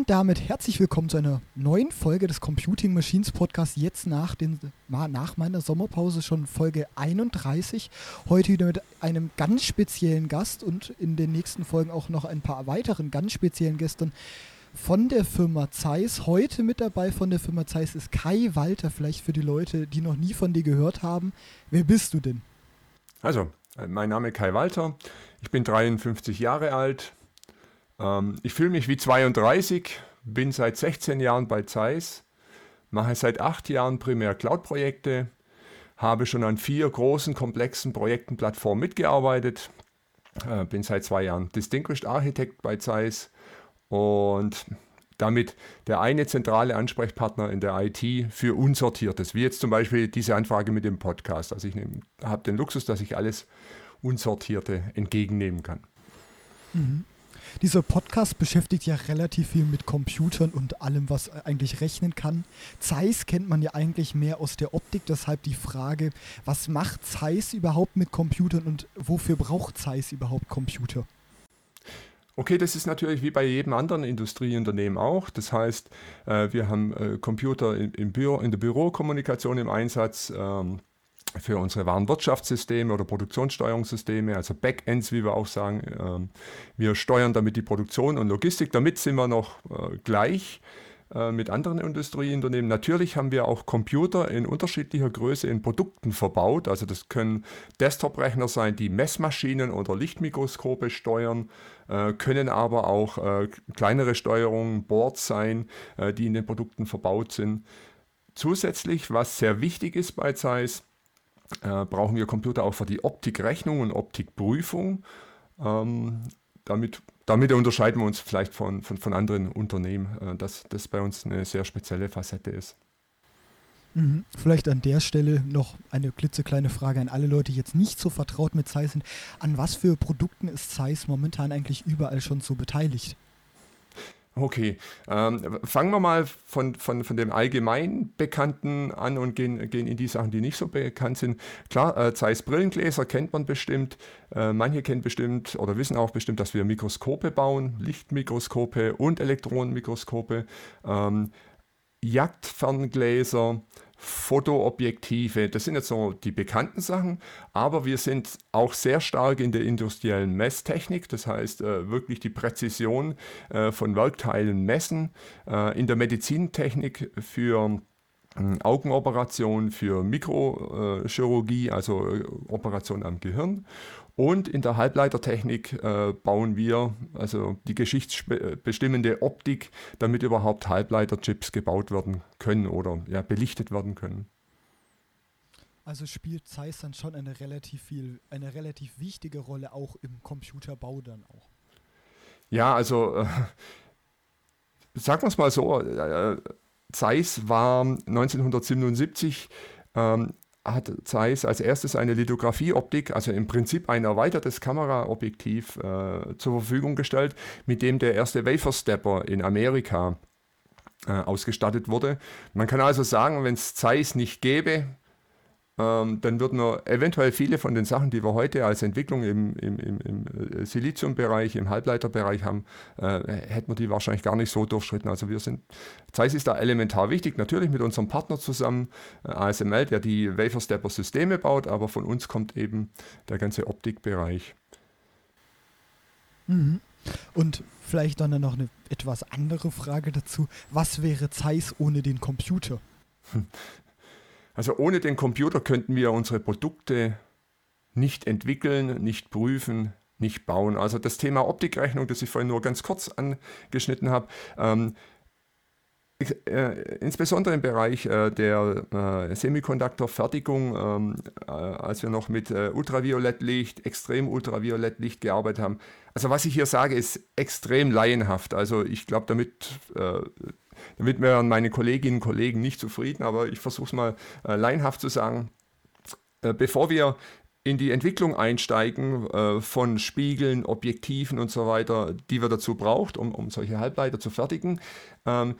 Und damit herzlich willkommen zu einer neuen Folge des Computing Machines Podcasts. Jetzt nach, den, nach meiner Sommerpause schon Folge 31. Heute wieder mit einem ganz speziellen Gast und in den nächsten Folgen auch noch ein paar weiteren ganz speziellen Gästen von der Firma Zeiss. Heute mit dabei von der Firma Zeiss ist Kai Walter. Vielleicht für die Leute, die noch nie von dir gehört haben. Wer bist du denn? Also, mein Name ist Kai Walter. Ich bin 53 Jahre alt, ähm, ich fühle mich wie 32, bin seit 16 Jahren bei Zeiss, mache seit acht Jahren primär Cloud-Projekte, habe schon an vier großen, komplexen Projekten, Plattformen mitgearbeitet, äh, bin seit zwei Jahren Distinguished Architect bei Zeiss und damit der eine zentrale Ansprechpartner in der IT für Unsortiertes, wie jetzt zum Beispiel diese Anfrage mit dem Podcast. Also ich habe den Luxus, dass ich alles Unsortierte entgegennehmen kann. Mhm. Dieser Podcast beschäftigt ja relativ viel mit Computern und allem, was eigentlich rechnen kann. Zeiss kennt man ja eigentlich mehr aus der Optik, deshalb die Frage, was macht Zeiss überhaupt mit Computern und wofür braucht Zeiss überhaupt Computer? Okay, das ist natürlich wie bei jedem anderen Industrieunternehmen auch. Das heißt, äh, wir haben äh, Computer im Büro, in der Bürokommunikation im Einsatz. Für unsere Warenwirtschaftssysteme oder Produktionssteuerungssysteme, also Backends, wie wir auch sagen. Ähm, wir steuern damit die Produktion und Logistik. Damit sind wir noch äh, gleich äh, mit anderen Industrieunternehmen. Natürlich haben wir auch Computer in unterschiedlicher Größe in Produkten verbaut. Also das können Desktop-Rechner sein, die Messmaschinen oder Lichtmikroskope steuern, äh, können aber auch kleinere Steuerungen, Boards sein, die in den Produkten verbaut sind. Zusätzlich, was sehr wichtig ist bei Zeiss, äh, brauchen wir Computer auch für die Optikrechnung und Optikprüfung. Ähm, damit, damit unterscheiden wir uns vielleicht von, von, von anderen Unternehmen, äh, dass das bei uns eine sehr spezielle Facette ist. Mhm. Vielleicht an der Stelle noch eine klitzekleine Frage an alle Leute, die jetzt nicht so vertraut mit Zeiss sind. An was für Produkten ist Zeiss momentan eigentlich überall schon so beteiligt? Okay, ähm, fangen wir mal von, von, von dem allgemein Bekannten an und gehen, gehen in die Sachen, die nicht so bekannt sind. Klar, äh, Zeiss Brillengläser kennt man bestimmt. Äh, manche kennen bestimmt oder wissen auch bestimmt, dass wir Mikroskope bauen, Lichtmikroskope und Elektronenmikroskope, ähm, Jagdferngläser, Fotoobjektive, das sind jetzt so die bekannten Sachen, aber wir sind auch sehr stark in der industriellen Messtechnik, das heißt äh, wirklich die Präzision äh, von Werkteilen messen, äh, in der Medizintechnik für ähm, Augenoperationen, für Mikrochirurgie, also Operationen am Gehirn und in der Halbleitertechnik äh, bauen wir also die geschichtsbestimmende Optik, damit überhaupt Halbleiterchips gebaut werden können oder ja, belichtet werden können. Also spielt Zeiss dann schon eine relativ viel, eine relativ wichtige Rolle auch im Computerbau dann auch. Ja, also äh, sagen wir es mal so, äh, Zeiss war 1977 ähm, hat Zeiss als erstes eine Lithografieoptik, also im Prinzip ein erweitertes Kameraobjektiv äh, zur Verfügung gestellt, mit dem der erste Wafer Stepper in Amerika äh, ausgestattet wurde. Man kann also sagen, wenn es Zeiss nicht gäbe, ähm, dann würden wir eventuell viele von den Sachen, die wir heute als Entwicklung im, im, im, im äh, Siliziumbereich, im Halbleiterbereich haben, äh, hätten wir die wahrscheinlich gar nicht so durchschritten. Also wir sind, Zeiss ist da elementar wichtig, natürlich mit unserem Partner zusammen, äh, ASML, der die Wafer-Stepper-Systeme baut, aber von uns kommt eben der ganze Optikbereich. Mhm. Und vielleicht dann noch eine etwas andere Frage dazu. Was wäre Zeiss ohne den Computer? Also ohne den Computer könnten wir unsere Produkte nicht entwickeln, nicht prüfen, nicht bauen. Also das Thema Optikrechnung, das ich vorhin nur ganz kurz angeschnitten habe, ähm, äh, insbesondere im Bereich äh, der äh, Semiconductor-Fertigung, ähm, äh, als wir noch mit äh, Ultraviolettlicht, extrem Ultraviolettlicht gearbeitet haben. Also was ich hier sage, ist extrem laienhaft. Also ich glaube, damit äh, damit wären meine Kolleginnen und Kollegen nicht zufrieden, aber ich versuche es mal äh, laienhaft zu sagen. Äh, bevor wir in die Entwicklung einsteigen äh, von Spiegeln, Objektiven und so weiter, die wir dazu braucht, um, um solche Halbleiter zu fertigen, ähm,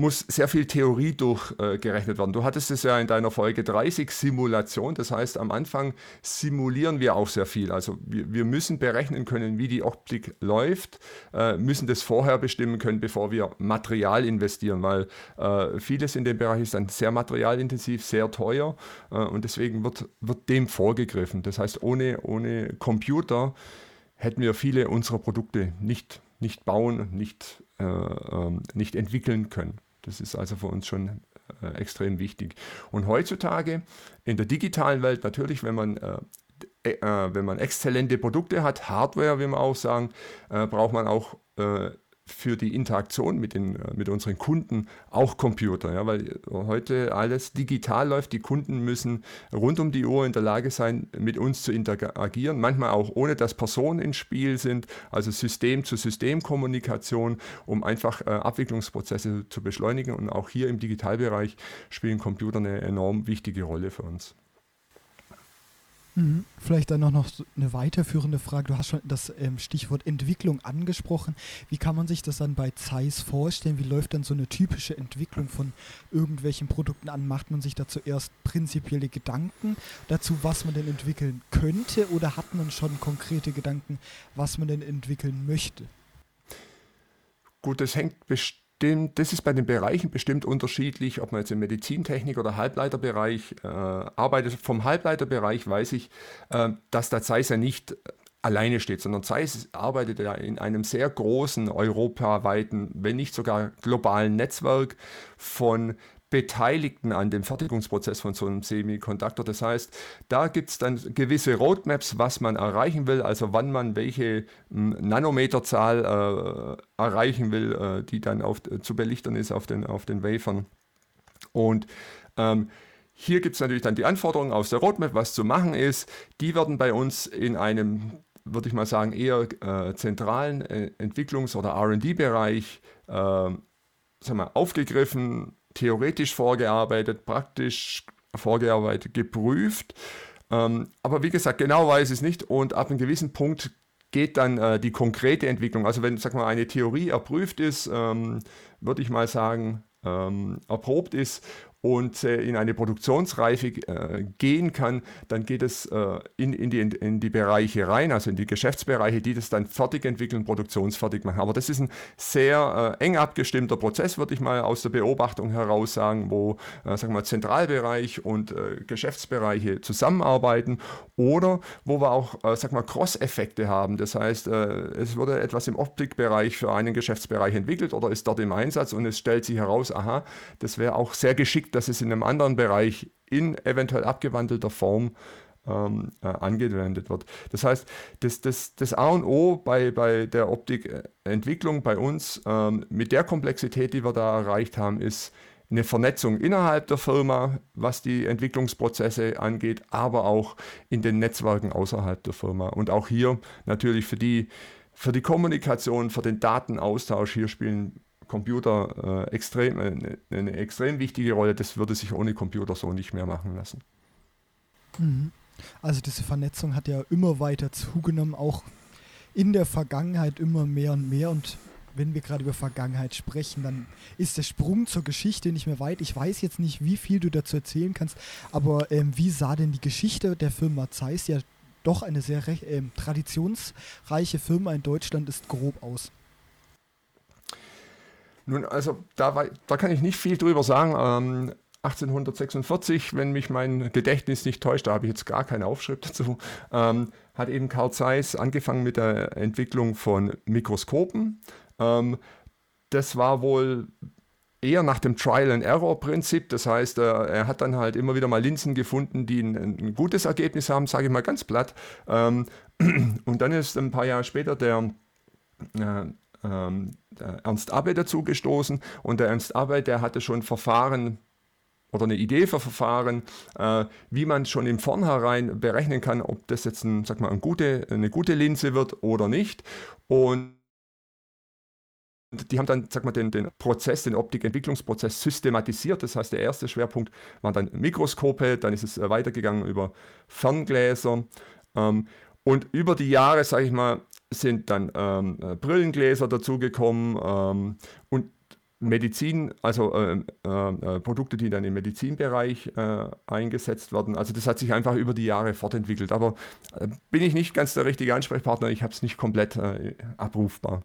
muss sehr viel Theorie durchgerechnet werden. Du hattest es ja in deiner Folge 30 Simulation. Das heißt, am Anfang simulieren wir auch sehr viel. Also wir, wir müssen berechnen können, wie die Optik läuft, äh, müssen das vorher bestimmen können, bevor wir Material investieren, weil äh, vieles in dem Bereich ist dann sehr materialintensiv, sehr teuer äh, und deswegen wird, wird dem vorgegriffen. Das heißt, ohne, ohne Computer hätten wir viele unserer Produkte nicht, nicht bauen nicht, äh, ähm, nicht entwickeln können. Das ist also für uns schon äh, extrem wichtig. Und heutzutage in der digitalen Welt natürlich, wenn man äh, äh, wenn man exzellente Produkte hat, Hardware, wie man auch sagen, äh, braucht man auch äh, für die Interaktion mit, den, äh, mit unseren Kunden auch Computer, ja, weil heute alles digital läuft. Die Kunden müssen rund um die Uhr in der Lage sein, mit uns zu interagieren, manchmal auch ohne dass Personen ins Spiel sind, also System-zu-System-Kommunikation, um einfach äh, Abwicklungsprozesse zu beschleunigen. Und auch hier im Digitalbereich spielen Computer eine enorm wichtige Rolle für uns. Mhm. Vielleicht dann noch, eine weiterführende Frage. Du hast schon das ähm, Stichwort Entwicklung angesprochen. Wie kann man sich das dann bei Zeiss vorstellen? Wie läuft dann so eine typische Entwicklung von irgendwelchen Produkten an? Macht man sich da zuerst prinzipielle Gedanken dazu, was man denn entwickeln könnte? Oder hat man schon konkrete Gedanken, was man denn entwickeln möchte? Gut, das hängt bestimmt dem, das ist bei den Bereichen bestimmt unterschiedlich, ob man jetzt im Medizintechnik oder Halbleiterbereich äh, arbeitet. Vom Halbleiterbereich weiß ich, äh, dass der Zeiss ja nicht alleine steht, sondern Zeiss arbeitet ja in einem sehr großen europaweiten, wenn nicht sogar globalen Netzwerk von Beteiligten an dem Fertigungsprozess von so einem Semiconductor. Das heißt, da gibt es dann gewisse Roadmaps, was man erreichen will, also wann man welche hm, Nanometerzahl äh, erreichen will, äh, die dann auf, zu belichtern ist auf den, auf den Wafern. Und ähm, hier gibt es natürlich dann die Anforderungen aus der Roadmap, was zu machen ist. Die werden bei uns in einem, würde ich mal sagen, eher äh, zentralen äh, Entwicklungs- oder RD-Bereich äh, aufgegriffen, theoretisch vorgearbeitet, praktisch vorgearbeitet, geprüft. Ähm, aber wie gesagt, genau weiß ich es nicht und ab einem gewissen Punkt geht dann äh, die konkrete Entwicklung. Also wenn, sag mal, eine Theorie erprüft ist, ähm, würde ich mal sagen, ähm, erprobt ist und äh, in eine Produktionsreife äh, gehen kann, dann geht es äh, in, in, die, in die Bereiche rein, also in die Geschäftsbereiche, die das dann fertig entwickeln, produktionsfertig machen. Aber das ist ein sehr äh, eng abgestimmter Prozess, würde ich mal aus der Beobachtung heraus sagen, wo äh, sagen wir, Zentralbereich und äh, Geschäftsbereiche zusammenarbeiten oder wo wir auch äh, Cross-Effekte haben. Das heißt, es wurde etwas im Optikbereich für einen Geschäftsbereich entwickelt oder ist dort im Einsatz und es stellt sich heraus, aha, das wäre auch sehr geschickt dass es in einem anderen Bereich in eventuell abgewandelter Form ähm, äh, angewendet wird. Das heißt, das, das, das A und O bei, bei der Optikentwicklung bei uns ähm, mit der Komplexität, die wir da erreicht haben, ist eine Vernetzung innerhalb der Firma, was die Entwicklungsprozesse angeht, aber auch in den Netzwerken außerhalb der Firma. Und auch hier natürlich für die, für die Kommunikation, für den Datenaustausch, hier spielen Computer äh, extrem, äh, eine, eine, extrem wichtige Rolle. Das würde sich ohne Computer so nicht mehr machen lassen. Mhm. Also diese Vernetzung hat ja immer weiter zugenommen, auch in der Vergangenheit immer mehr und mehr. Und wenn wir gerade über Vergangenheit sprechen, dann ist der Sprung zur Geschichte nicht mehr weit. Ich weiß jetzt nicht, wie viel du dazu erzählen kannst, aber ähm, wie sah denn die Geschichte der Firma Zeiss, ja doch eine sehr äh, traditionsreiche Firma in Deutschland ist, grob aus? Nun, also da, war, da kann ich nicht viel drüber sagen. Ähm, 1846, wenn mich mein Gedächtnis nicht täuscht, da habe ich jetzt gar keine Aufschrift dazu, ähm, hat eben Carl Zeiss angefangen mit der Entwicklung von Mikroskopen. Ähm, das war wohl eher nach dem Trial-and-Error-Prinzip. Das heißt, äh, er hat dann halt immer wieder mal Linsen gefunden, die ein, ein gutes Ergebnis haben, sage ich mal ganz platt. Ähm, und dann ist ein paar Jahre später der äh, ähm, Ernst Abbe dazu gestoßen und der Ernst Abbe, der hatte schon Verfahren oder eine Idee für Verfahren, äh, wie man schon im Vornherein berechnen kann, ob das jetzt ein, sag mal, eine, gute, eine gute Linse wird oder nicht. Und die haben dann, sag mal, den, den Prozess, den Optikentwicklungsprozess systematisiert. Das heißt, der erste Schwerpunkt waren dann Mikroskope, dann ist es äh, weitergegangen über Ferngläser. Ähm, und über die Jahre, sage ich mal, sind dann ähm, äh, Brillengläser dazugekommen ähm, und Medizin, also äh, äh, Produkte, die dann im Medizinbereich äh, eingesetzt werden. Also das hat sich einfach über die Jahre fortentwickelt. Aber äh, bin ich nicht ganz der richtige Ansprechpartner, ich habe es nicht komplett äh, abrufbar.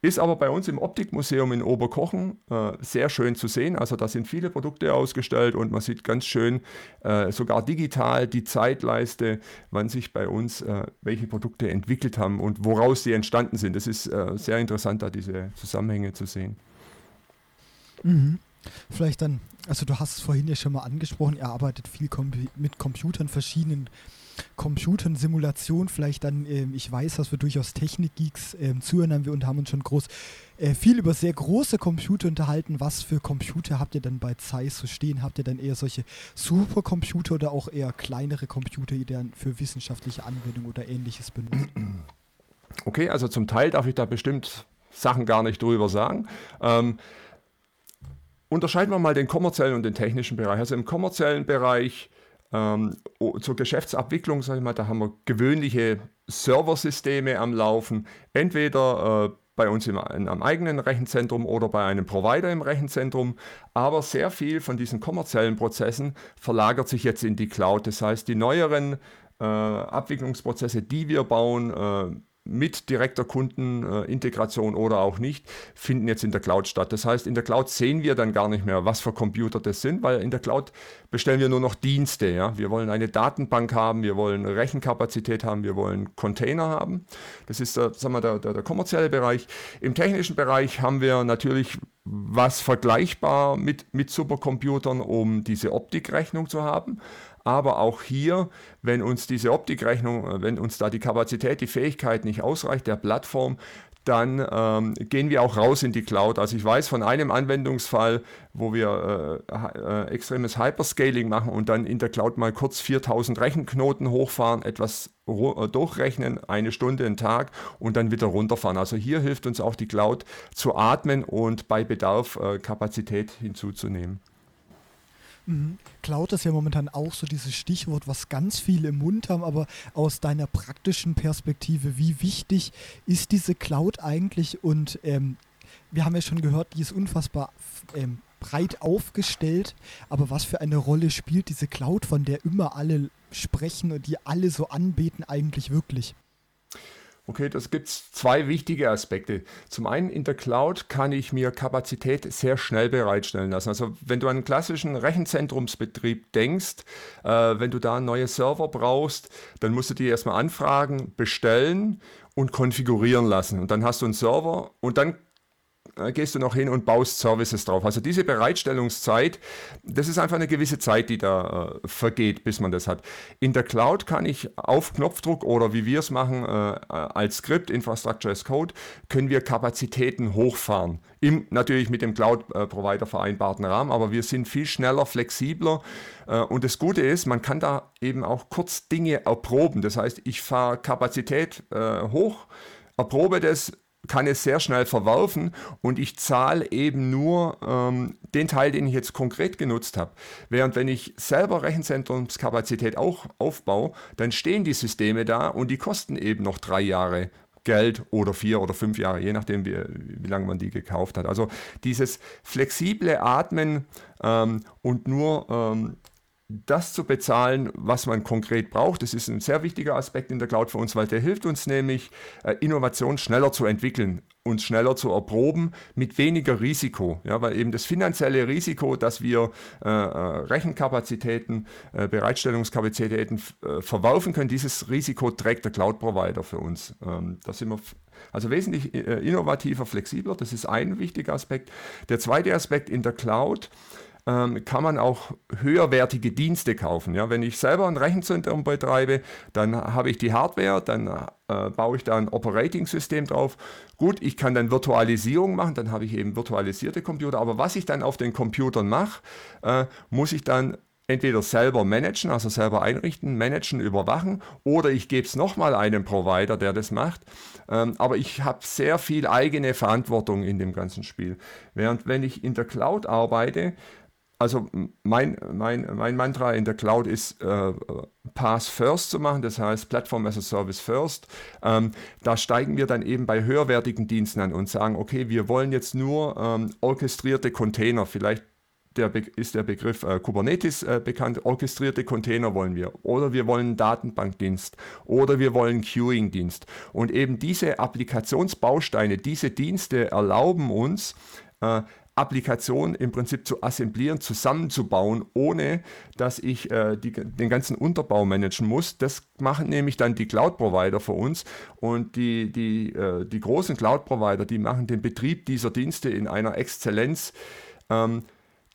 Ist aber bei uns im Optikmuseum in Oberkochen äh, sehr schön zu sehen. Also da sind viele Produkte ausgestellt und man sieht ganz schön äh, sogar digital die Zeitleiste, wann sich bei uns äh, welche Produkte entwickelt haben und woraus sie entstanden sind. Das ist äh, sehr interessant, da diese Zusammenhänge zu sehen. Mhm. Vielleicht dann, also du hast es vorhin ja schon mal angesprochen, ihr arbeitet viel kom mit Computern, verschiedenen Computern, Simulation, vielleicht dann, ähm, ich weiß, dass wir durchaus Technik-Geeks ähm, zuhören und haben uns schon groß äh, viel über sehr große Computer unterhalten. Was für Computer habt ihr dann bei Zeiss so stehen? Habt ihr dann eher solche Supercomputer oder auch eher kleinere Computer, die dann für wissenschaftliche Anwendung oder ähnliches benutzt? Okay, also zum Teil darf ich da bestimmt Sachen gar nicht drüber sagen. Ähm, unterscheiden wir mal den kommerziellen und den technischen Bereich. Also im kommerziellen Bereich ähm, zur Geschäftsabwicklung, sage ich mal, da haben wir gewöhnliche Serversysteme am Laufen, entweder äh, bei uns im, in, am eigenen Rechenzentrum oder bei einem Provider im Rechenzentrum. Aber sehr viel von diesen kommerziellen Prozessen verlagert sich jetzt in die Cloud. Das heißt, die neueren äh, Abwicklungsprozesse, die wir bauen, äh, mit direkter Kundenintegration oder auch nicht, finden jetzt in der Cloud statt. Das heißt, in der Cloud sehen wir dann gar nicht mehr, was für Computer das sind, weil in der Cloud bestellen wir nur noch Dienste. Ja? Wir wollen eine Datenbank haben, wir wollen Rechenkapazität haben, wir wollen Container haben. Das ist der, sagen wir, der, der, der kommerzielle Bereich. Im technischen Bereich haben wir natürlich was vergleichbar mit, mit Supercomputern, um diese Optikrechnung zu haben. Aber auch hier, wenn uns diese Optikrechnung, äh, wenn uns da die Kapazität, die Fähigkeit nicht ausreicht, der Plattform, dann ähm, gehen wir auch raus in die Cloud. Also ich weiß von einem Anwendungsfall, wo wir äh, äh, extremes Hyperscaling machen und dann in der Cloud mal kurz 4000 Rechenknoten hochfahren, etwas äh, durchrechnen, eine Stunde, einen Tag und dann wieder runterfahren. Also hier hilft uns auch die Cloud zu atmen und bei Bedarf äh, Kapazität hinzuzunehmen. Mhm. Cloud ist ja momentan auch so dieses Stichwort, was ganz viele im Mund haben, aber aus deiner praktischen Perspektive, wie wichtig ist diese Cloud eigentlich? Und ähm, wir haben ja schon gehört, die ist unfassbar ähm, breit aufgestellt, aber was für eine Rolle spielt diese Cloud, von der immer alle sprechen und die alle so anbeten, eigentlich wirklich? Okay, das gibt es zwei wichtige Aspekte. Zum einen in der Cloud kann ich mir Kapazität sehr schnell bereitstellen lassen. Also wenn du an einen klassischen Rechenzentrumsbetrieb denkst, äh, wenn du da neue Server brauchst, dann musst du die erstmal anfragen, bestellen und konfigurieren lassen. Und dann hast du einen Server und dann gehst du noch hin und baust Services drauf. Also diese Bereitstellungszeit, das ist einfach eine gewisse Zeit, die da äh, vergeht, bis man das hat. In der Cloud kann ich auf Knopfdruck oder wie wir es machen, äh, als Skript, Infrastructure as Code, können wir Kapazitäten hochfahren. Im, natürlich mit dem Cloud-Provider vereinbarten Rahmen, aber wir sind viel schneller, flexibler. Äh, und das Gute ist, man kann da eben auch kurz Dinge erproben. Das heißt, ich fahre Kapazität äh, hoch, erprobe das, kann es sehr schnell verwerfen und ich zahle eben nur ähm, den Teil, den ich jetzt konkret genutzt habe. Während wenn ich selber Rechenzentrumskapazität auch aufbaue, dann stehen die Systeme da und die kosten eben noch drei Jahre Geld oder vier oder fünf Jahre, je nachdem, wie, wie lange man die gekauft hat. Also dieses flexible Atmen ähm, und nur ähm, das zu bezahlen, was man konkret braucht. Das ist ein sehr wichtiger Aspekt in der Cloud für uns, weil der hilft uns nämlich, äh, Innovation schneller zu entwickeln, uns schneller zu erproben, mit weniger Risiko. Ja, weil eben das finanzielle Risiko, dass wir äh, äh Rechenkapazitäten, äh, Bereitstellungskapazitäten äh, verwerfen können, dieses Risiko trägt der Cloud-Provider für uns. Ähm, da sind wir also wesentlich äh, innovativer, flexibler. Das ist ein wichtiger Aspekt. Der zweite Aspekt in der Cloud ähm, kann man auch höherwertige Dienste kaufen. Ja, wenn ich selber ein Rechenzentrum betreibe, dann habe ich die Hardware, dann äh, baue ich da ein Operating-System drauf. Gut, ich kann dann Virtualisierung machen, dann habe ich eben virtualisierte Computer. Aber was ich dann auf den Computern mache, äh, muss ich dann entweder selber managen, also selber einrichten, managen, überwachen, oder ich gebe es nochmal einem Provider, der das macht. Ähm, aber ich habe sehr viel eigene Verantwortung in dem ganzen Spiel. Während wenn ich in der Cloud arbeite, also mein, mein, mein Mantra in der Cloud ist, äh, Pass First zu machen, das heißt Platform as a Service First. Ähm, da steigen wir dann eben bei höherwertigen Diensten an und sagen, okay, wir wollen jetzt nur ähm, orchestrierte Container, vielleicht der ist der Begriff äh, Kubernetes äh, bekannt. Orchestrierte Container wollen wir. Oder wir wollen Datenbankdienst. Oder wir wollen Queuing-Dienst. Und eben diese Applikationsbausteine, diese Dienste erlauben uns, äh, Applikation im Prinzip zu assemblieren, zusammenzubauen, ohne dass ich äh, die, den ganzen Unterbau managen muss. Das machen nämlich dann die Cloud-Provider für uns und die, die, äh, die großen Cloud-Provider, die machen den Betrieb dieser Dienste in einer Exzellenz. Ähm,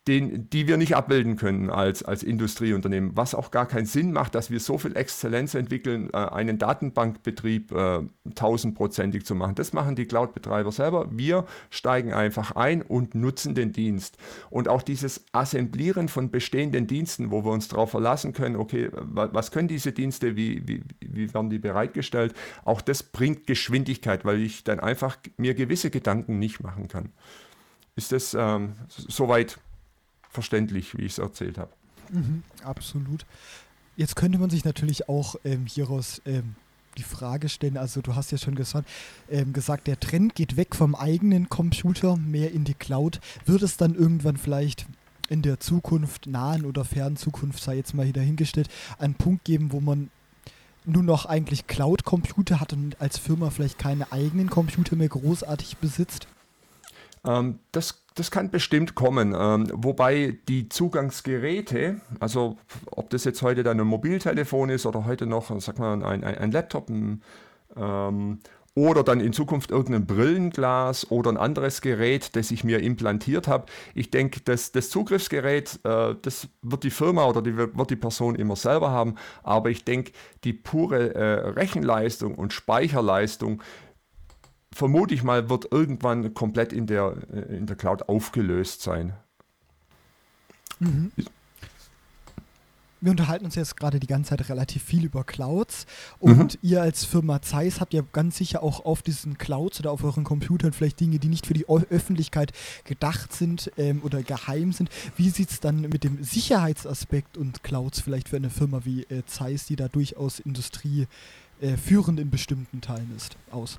den, die wir nicht abbilden können als, als Industrieunternehmen, was auch gar keinen Sinn macht, dass wir so viel Exzellenz entwickeln, äh, einen Datenbankbetrieb äh, tausendprozentig zu machen. Das machen die Cloud-Betreiber selber. Wir steigen einfach ein und nutzen den Dienst. Und auch dieses Assemblieren von bestehenden Diensten, wo wir uns darauf verlassen können, okay, was können diese Dienste, wie, wie, wie werden die bereitgestellt, auch das bringt Geschwindigkeit, weil ich dann einfach mir gewisse Gedanken nicht machen kann. Ist das ähm, soweit verständlich, wie ich es erzählt habe. Mhm, absolut. Jetzt könnte man sich natürlich auch ähm, hieraus ähm, die Frage stellen, also du hast ja schon gesagt, ähm, gesagt, der Trend geht weg vom eigenen Computer mehr in die Cloud. Wird es dann irgendwann vielleicht in der Zukunft, nahen oder fernen Zukunft, sei jetzt mal hier dahingestellt, einen Punkt geben, wo man nur noch eigentlich Cloud-Computer hat und als Firma vielleicht keine eigenen Computer mehr großartig besitzt? Ähm, das, das kann bestimmt kommen. Ähm, wobei die Zugangsgeräte, also ob das jetzt heute dann ein Mobiltelefon ist oder heute noch, sag mal, ein, ein, ein Laptop, ein, ähm, oder dann in Zukunft irgendein Brillenglas oder ein anderes Gerät, das ich mir implantiert habe. Ich denke, das, das Zugriffsgerät, äh, das wird die Firma oder die, wird die Person immer selber haben, aber ich denke, die pure äh, Rechenleistung und Speicherleistung vermute ich mal, wird irgendwann komplett in der, äh, in der Cloud aufgelöst sein. Mhm. Wir unterhalten uns jetzt gerade die ganze Zeit relativ viel über Clouds und mhm. ihr als Firma Zeiss habt ja ganz sicher auch auf diesen Clouds oder auf euren Computern vielleicht Dinge, die nicht für die Öffentlichkeit gedacht sind ähm, oder geheim sind. Wie sieht es dann mit dem Sicherheitsaspekt und Clouds vielleicht für eine Firma wie äh, Zeiss, die da durchaus Industrie äh, führend in bestimmten Teilen ist, aus?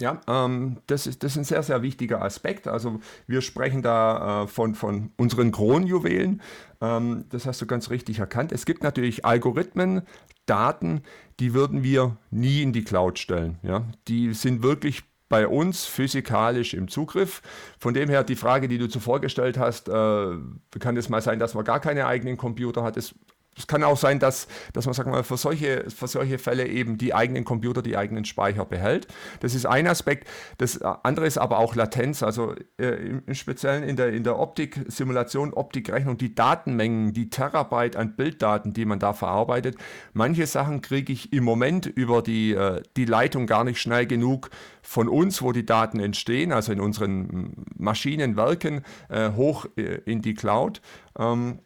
Ja, ähm, das, ist, das ist ein sehr, sehr wichtiger Aspekt. Also wir sprechen da äh, von, von unseren Kronjuwelen. Ähm, das hast du ganz richtig erkannt. Es gibt natürlich Algorithmen, Daten, die würden wir nie in die Cloud stellen. Ja? Die sind wirklich bei uns physikalisch im Zugriff. Von dem her die Frage, die du zuvor gestellt hast, äh, kann es mal sein, dass man gar keine eigenen Computer hat. Das es kann auch sein, dass, dass man sagen wir, für, solche, für solche Fälle eben die eigenen Computer, die eigenen Speicher behält. Das ist ein Aspekt. Das andere ist aber auch Latenz, also äh, im, im, Speziellen in der, in der Optik, Simulation, Optikrechnung, die Datenmengen, die Terabyte an Bilddaten, die man da verarbeitet. Manche Sachen kriege ich im Moment über die, äh, die Leitung gar nicht schnell genug von uns, wo die Daten entstehen, also in unseren Maschinenwerken, äh, hoch äh, in die Cloud. Ähm,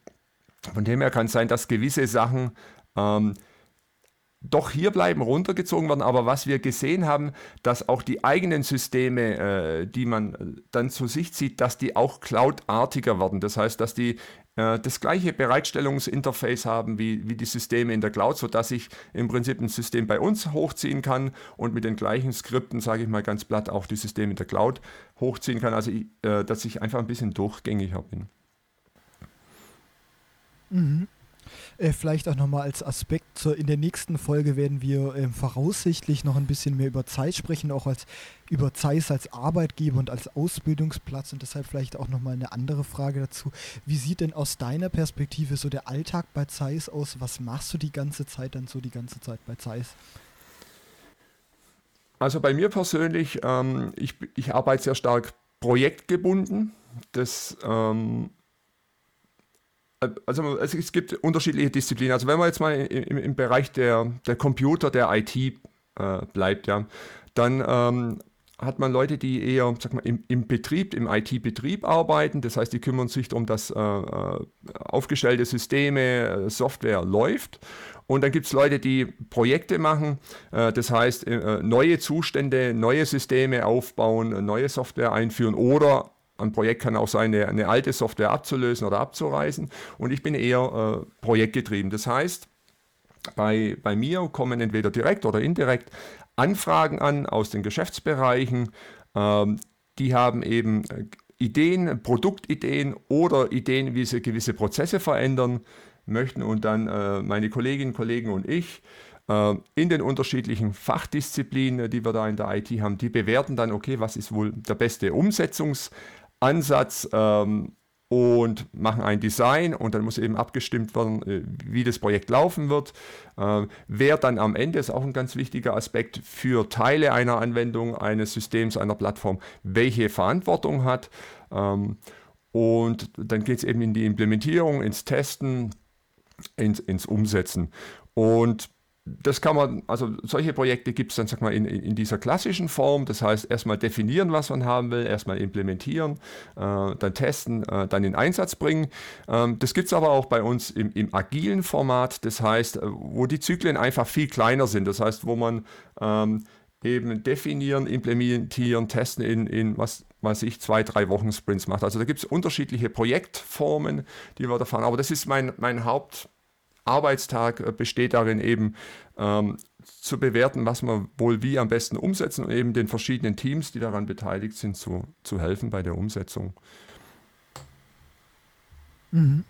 von dem her kann es sein, dass gewisse Sachen ähm, doch hier bleiben, runtergezogen werden. Aber was wir gesehen haben, dass auch die eigenen Systeme, äh, die man dann zu sich zieht, dass die auch cloudartiger werden. Das heißt, dass die äh, das gleiche Bereitstellungsinterface haben wie, wie die Systeme in der Cloud, sodass ich im Prinzip ein System bei uns hochziehen kann und mit den gleichen Skripten, sage ich mal ganz platt, auch die Systeme in der Cloud hochziehen kann. Also, äh, dass ich einfach ein bisschen durchgängiger bin. Mhm. Äh, vielleicht auch nochmal als Aspekt, zur, in der nächsten Folge werden wir äh, voraussichtlich noch ein bisschen mehr über Zeit sprechen, auch als über Zeiss als Arbeitgeber und als Ausbildungsplatz und deshalb vielleicht auch nochmal eine andere Frage dazu. Wie sieht denn aus deiner Perspektive so der Alltag bei Zeiss aus? Was machst du die ganze Zeit dann so die ganze Zeit bei Zeiss? Also bei mir persönlich, ähm, ich, ich arbeite sehr stark projektgebunden. Das ähm, also es, gibt unterschiedliche Disziplinen. Also wenn man jetzt mal im, im Bereich der, der Computer, der IT äh, bleibt, ja, dann ähm, hat man Leute, die eher sag mal, im, im Betrieb, im IT-Betrieb arbeiten. Das heißt, die kümmern sich darum, dass äh, äh aufgestellte Systeme, äh, Software läuft. Und dann gibt es Leute, die Projekte machen, äh, das heißt, äh, neue Zustände, neue Systeme aufbauen, neue Software einführen oder ein Projekt kann auch sein, eine, eine, alte Software abzulösen oder abzureißen. Und ich bin eher äh, projektgetrieben. Das heißt, bei, bei mir kommen entweder direkt oder indirekt Anfragen an aus den Geschäftsbereichen. Ähm, die haben eben äh, Ideen, Produktideen oder Ideen, wie sie gewisse Prozesse verändern möchten. Und dann äh, meine Kolleginnen, Kollegen und ich äh, in den unterschiedlichen Fachdisziplinen, die wir da in der IT haben, die bewerten dann, okay, was ist wohl der beste Umsetzungsansatz ähm, und machen ein Design und dann muss eben abgestimmt werden, äh, wie das Projekt laufen wird. Äh, wer dann am Ende, ist auch ein ganz wichtiger Aspekt, für Teile einer Anwendung, eines Systems, einer Plattform, welche Verantwortung hat. Ähm, und dann geht es eben in die Implementierung, ins Testen, ins, ins Umsetzen. Und das kann man, also solche Projekte gibt es dann, sag mal, in, in dieser klassischen Form. Das heißt, erstmal definieren, was man haben will, erstmal implementieren, äh, dann testen, äh, dann in Einsatz bringen. Ähm, das gibt es aber auch bei uns im, im, agilen Format, das heißt, äh, wo die Zyklen einfach viel kleiner sind. Das heißt, wo man ähm, eben definieren, implementieren, testen in, in was weiß ich, zwei, drei Wochen Sprints macht. Also da gibt es unterschiedliche Projektformen, die wir da fahren. Aber das ist mein, mein Haupt. Arbeitstag äh, besteht darin eben ähm, zu bewerten, was wir wohl wie am besten umsetzen und eben den verschiedenen Teams, die daran beteiligt sind, zu, zu helfen bei der Umsetzung. Mhm.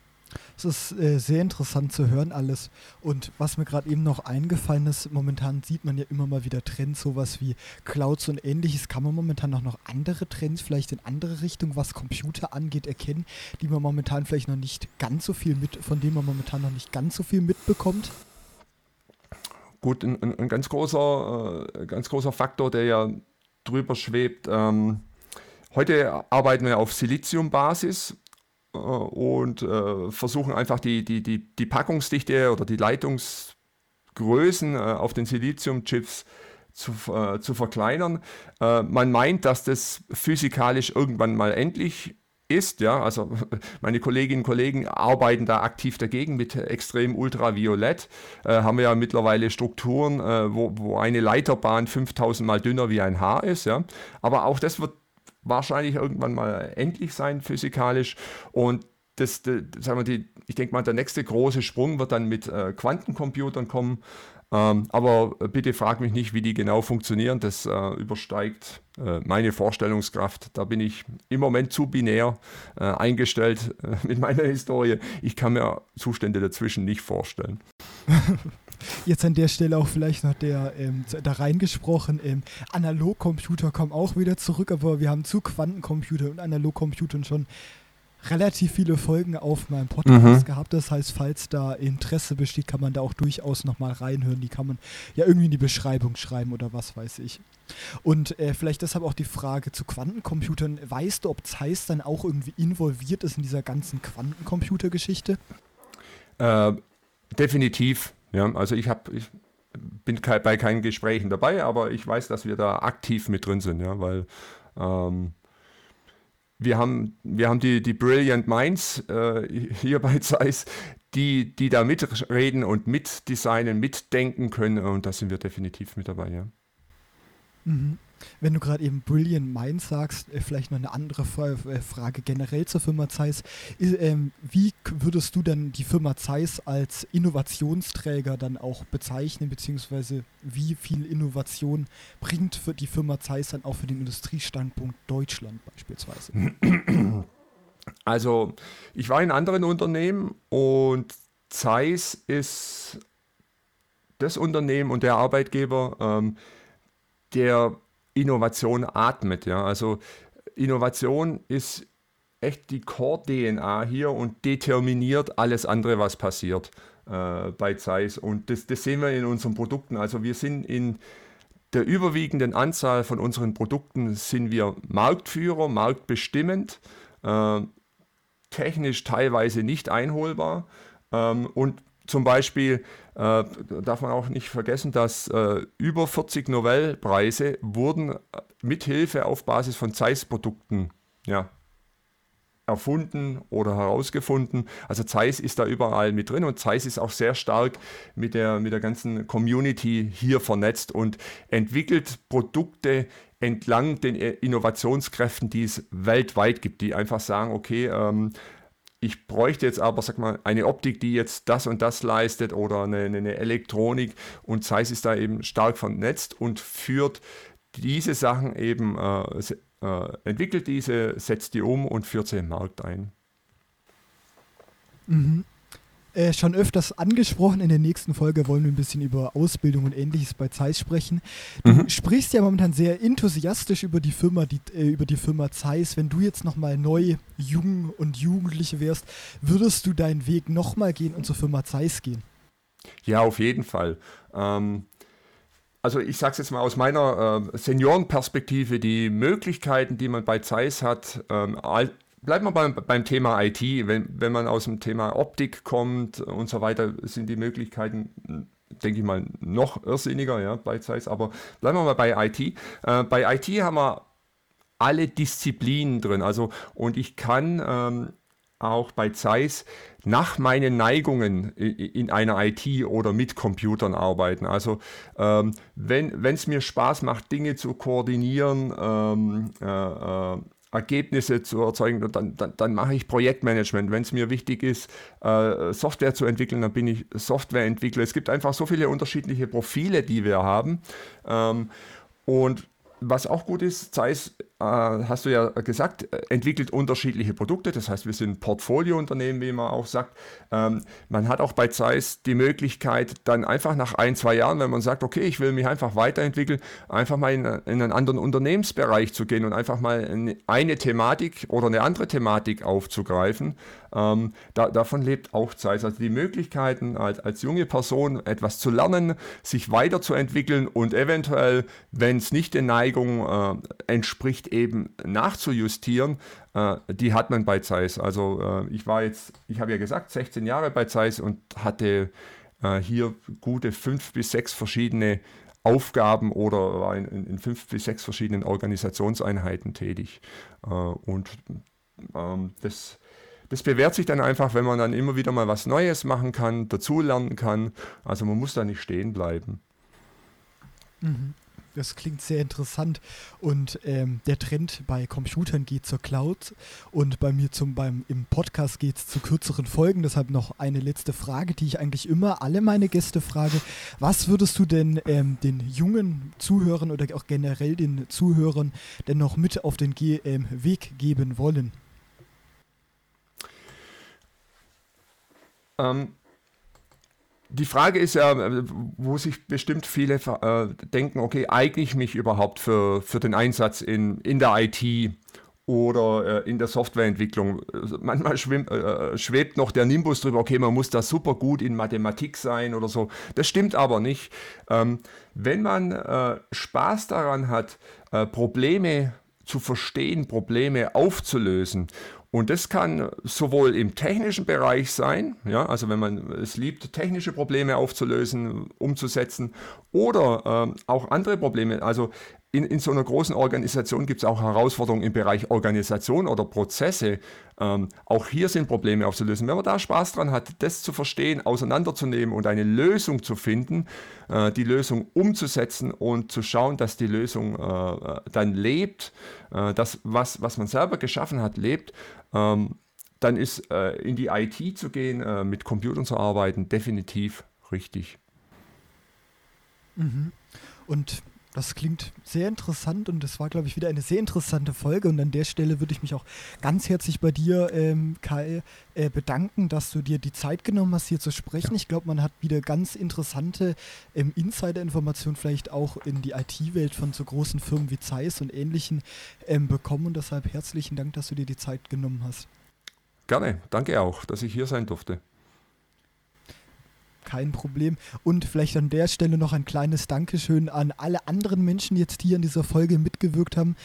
Es ist äh, sehr interessant zu hören alles. Und was mir gerade eben noch eingefallen ist, momentan sieht man ja immer mal wieder Trends, sowas wie Clouds und ähnliches. Kann man momentan auch noch andere Trends vielleicht in andere Richtungen, was Computer angeht, erkennen, die man momentan vielleicht noch nicht ganz so viel mit, von denen man momentan noch nicht ganz so viel mitbekommt? Gut, ein, ein ganz, großer, äh, ganz großer Faktor, der ja drüber schwebt. Ähm, heute arbeiten wir auf Siliziumbasis und äh, versuchen einfach die, die, die, die Packungsdichte oder die Leitungsgrößen äh, auf den Siliziumchips zu, äh, zu verkleinern. Äh, man meint, dass das physikalisch irgendwann mal endlich ist, ja, also meine Kolleginnen und Kollegen arbeiten da aktiv dagegen mit extrem ultraviolett. Äh, haben wir ja mittlerweile Strukturen, äh, wo, wo eine Leiterbahn 5000 mal dünner wie ein Haar ist, ja. Aber auch das wird wahrscheinlich irgendwann mal endlich sein physikalisch. Und das, das sagen wir, die, ich denke mal, der nächste große Sprung wird dann mit äh, Quantencomputern kommen. Ähm, aber bitte frag mich nicht, wie die genau funktionieren. Das äh, übersteigt äh, meine Vorstellungskraft. Da bin ich im Moment zu binär äh, eingestellt äh, mit meiner Historie. Ich kann mir Zustände dazwischen nicht vorstellen. Jetzt an der Stelle auch vielleicht noch der ähm, da reingesprochen, ähm, Analogcomputer kommen auch wieder zurück, aber wir haben zu Quantencomputer und Analogcomputern schon relativ viele Folgen auf meinem Podcast mhm. gehabt. Das heißt, falls da Interesse besteht, kann man da auch durchaus nochmal reinhören. Die kann man ja irgendwie in die Beschreibung schreiben oder was weiß ich. Und äh, vielleicht deshalb auch die Frage zu Quantencomputern. Weißt du, ob Zeiss dann auch irgendwie involviert ist in dieser ganzen Quantencomputer-Geschichte? Äh, definitiv. Ja, also ich habe, ich bin bei keinen Gesprächen dabei, aber ich weiß, dass wir da aktiv mit drin sind, ja, weil ähm, wir haben, wir haben die, die Brilliant Minds äh, hier bei Zeiss, die, die da mitreden und mitdesignen, mitdenken können und da sind wir definitiv mit dabei, ja. Mhm. Wenn du gerade eben Brilliant Minds sagst, äh, vielleicht noch eine andere äh, Frage generell zur Firma Zeiss. Ähm, wie würdest du denn die Firma Zeiss als Innovationsträger dann auch bezeichnen, beziehungsweise wie viel Innovation bringt für die Firma Zeiss dann auch für den Industriestandpunkt Deutschland beispielsweise? Also, ich war in anderen Unternehmen und Zeiss ist das Unternehmen und der Arbeitgeber, ähm, der Innovation atmet. Ja? Also Innovation ist echt die Core-DNA hier und determiniert alles andere, was passiert äh, bei Zeiss. Und das, das, sehen wir in unseren Produkten. Also wir sind in der überwiegenden Anzahl von unseren Produkten sind wir Marktführer, marktbestimmend, äh, technisch teilweise nicht einholbar. Ähm, und zum Beispiel äh, darf man auch nicht vergessen, dass äh, über 40 Nobelpreise wurden äh, mithilfe auf Basis von Zeiss-Produkten ja, erfunden oder herausgefunden. Also Zeiss ist da überall mit drin und Zeiss ist auch sehr stark mit der, mit der ganzen Community hier vernetzt und entwickelt Produkte entlang den Innovationskräften, die es weltweit gibt, die einfach sagen, okay, ähm, ich bräuchte jetzt aber, sag mal, eine Optik, die jetzt das und das leistet oder eine, eine Elektronik und Zeiss ist da eben stark vernetzt und führt diese Sachen eben äh, äh, entwickelt diese, setzt die um und führt sie im Markt ein. Mhm. Äh, schon öfters angesprochen, in der nächsten Folge wollen wir ein bisschen über Ausbildung und ähnliches bei Zeiss sprechen. Du mhm. sprichst ja momentan sehr enthusiastisch über die Firma, die, äh, über die Firma Zeiss. Wenn du jetzt nochmal neu jung und Jugendliche wärst, würdest du deinen Weg nochmal gehen und zur Firma Zeiss gehen? Ja, auf jeden Fall. Ähm, also ich sage es jetzt mal aus meiner äh, Seniorenperspektive, die Möglichkeiten, die man bei Zeiss hat, ähm, bleiben wir beim, beim Thema IT. Wenn, wenn man aus dem Thema Optik kommt und so weiter, sind die Möglichkeiten, denke ich mal, noch irrsinniger ja, bei Zeiss. Aber bleiben wir mal bei IT. Äh, bei IT haben wir alle Disziplinen drin. Also, und ich kann ähm, auch bei Zeiss nach meinen Neigungen in einer IT oder mit Computern arbeiten. Also ähm, wenn es mir Spaß macht, Dinge zu koordinieren, ähm, äh, äh, Ergebnisse zu erzeugen, dann, dann, dann mache ich Projektmanagement. Wenn es mir wichtig ist, äh, Software zu entwickeln, dann bin ich Softwareentwickler. Es gibt einfach so viele unterschiedliche Profile, die wir haben. Ähm, und was auch gut ist, Zeiss, äh, hast du ja gesagt, äh, entwickelt unterschiedliche Produkte. Das heißt, wir sind Portfoliounternehmen, wie man auch sagt. Ähm, man hat auch bei Zeiss die Möglichkeit, dann einfach nach ein, zwei Jahren, wenn man sagt, okay, ich will mich einfach weiterentwickeln, einfach mal in, in einen anderen Unternehmensbereich zu gehen und einfach mal eine Thematik oder eine andere Thematik aufzugreifen. Ähm, da, davon lebt auch Zeiss. Also die Möglichkeiten, als, als junge Person etwas zu lernen, sich weiterzuentwickeln und eventuell, wenn es nicht den Neigungen äh, entspricht, eben nachzujustieren, äh, die hat man bei Zeiss. Also äh, ich war jetzt, ich habe ja gesagt, 16 Jahre bei Zeiss und hatte äh, hier gute fünf bis sechs verschiedene Aufgaben oder war in, in, fünf bis sechs verschiedenen Organisationseinheiten tätig. Äh, und ähm, das das bewährt sich dann einfach, wenn man dann immer wieder mal was Neues machen kann, dazulernen kann. Also man muss da nicht stehen bleiben. Mhm. Das klingt sehr interessant. Und ähm, der Trend bei Computern geht zur Cloud und bei mir zum beim im Podcast geht es zu kürzeren Folgen. Deshalb noch eine letzte Frage, die ich eigentlich immer alle meine Gäste frage. Was würdest du denn ähm, den jungen Zuhörern oder auch generell den Zuhörern denn noch mit auf den Ge ähm, Weg geben wollen? Ähm, die Frage ist ja, wo sich bestimmt viele äh, denken, okay, eigne ich mich überhaupt für, für den Einsatz in, in der IT oder äh, in der Softwareentwicklung? Manchmal schwimm, äh, schwebt noch der Nimbus drüber, okay, man muss da super gut in Mathematik sein oder so. Das stimmt aber nicht. Ähm, wenn man äh, Spaß daran hat, äh, Probleme zu verstehen, Probleme aufzulösen und das kann sowohl im technischen Bereich sein, ja, also wenn man es liebt, technische Probleme aufzulösen, umzusetzen, oder ähm, auch andere Probleme. Also in, in so einer großen Organisation gibt es auch Herausforderungen im Bereich Organisation oder Prozesse. Ähm, auch hier sind Probleme aufzulösen. Wenn man da Spaß dran hat, das zu verstehen, auseinanderzunehmen und eine Lösung zu finden, äh, die Lösung umzusetzen und zu schauen, dass die Lösung äh, dann lebt, äh, das, was, was man selber geschaffen hat, lebt, ähm, dann ist äh, in die IT zu gehen, äh, mit Computern zu arbeiten, definitiv richtig. Mhm. Und das klingt sehr interessant und das war, glaube ich, wieder eine sehr interessante Folge. Und an der Stelle würde ich mich auch ganz herzlich bei dir, ähm, Kai, äh, bedanken, dass du dir die Zeit genommen hast, hier zu sprechen. Ja. Ich glaube, man hat wieder ganz interessante ähm, Insider-Informationen vielleicht auch in die IT-Welt von so großen Firmen wie Zeiss und ähnlichen ähm, bekommen. Und deshalb herzlichen Dank, dass du dir die Zeit genommen hast. Gerne, danke auch, dass ich hier sein durfte kein Problem. Und vielleicht an der Stelle noch ein kleines Dankeschön an alle anderen Menschen, die jetzt hier in dieser Folge mitgewirkt haben.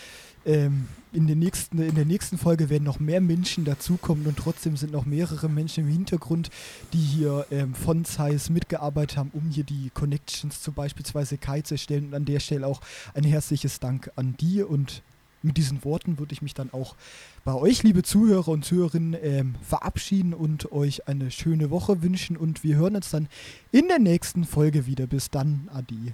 Ähm, in, den nächsten, in der nächsten Folge werden noch mehr Menschen dazukommen und trotzdem sind noch mehrere Menschen im Hintergrund, die hier ähm, von Zeiss mitgearbeitet haben, um hier die Connections zu beispielsweise Kai zu erstellen. Und an der Stelle auch ein herzliches Dank an die und mit diesen Worten würde ich mich dann auch bei euch, liebe Zuhörer und Zuhörerinnen, ähm, verabschieden und euch eine schöne Woche wünschen. Und wir hören uns dann in der nächsten Folge wieder. Bis dann, Adi.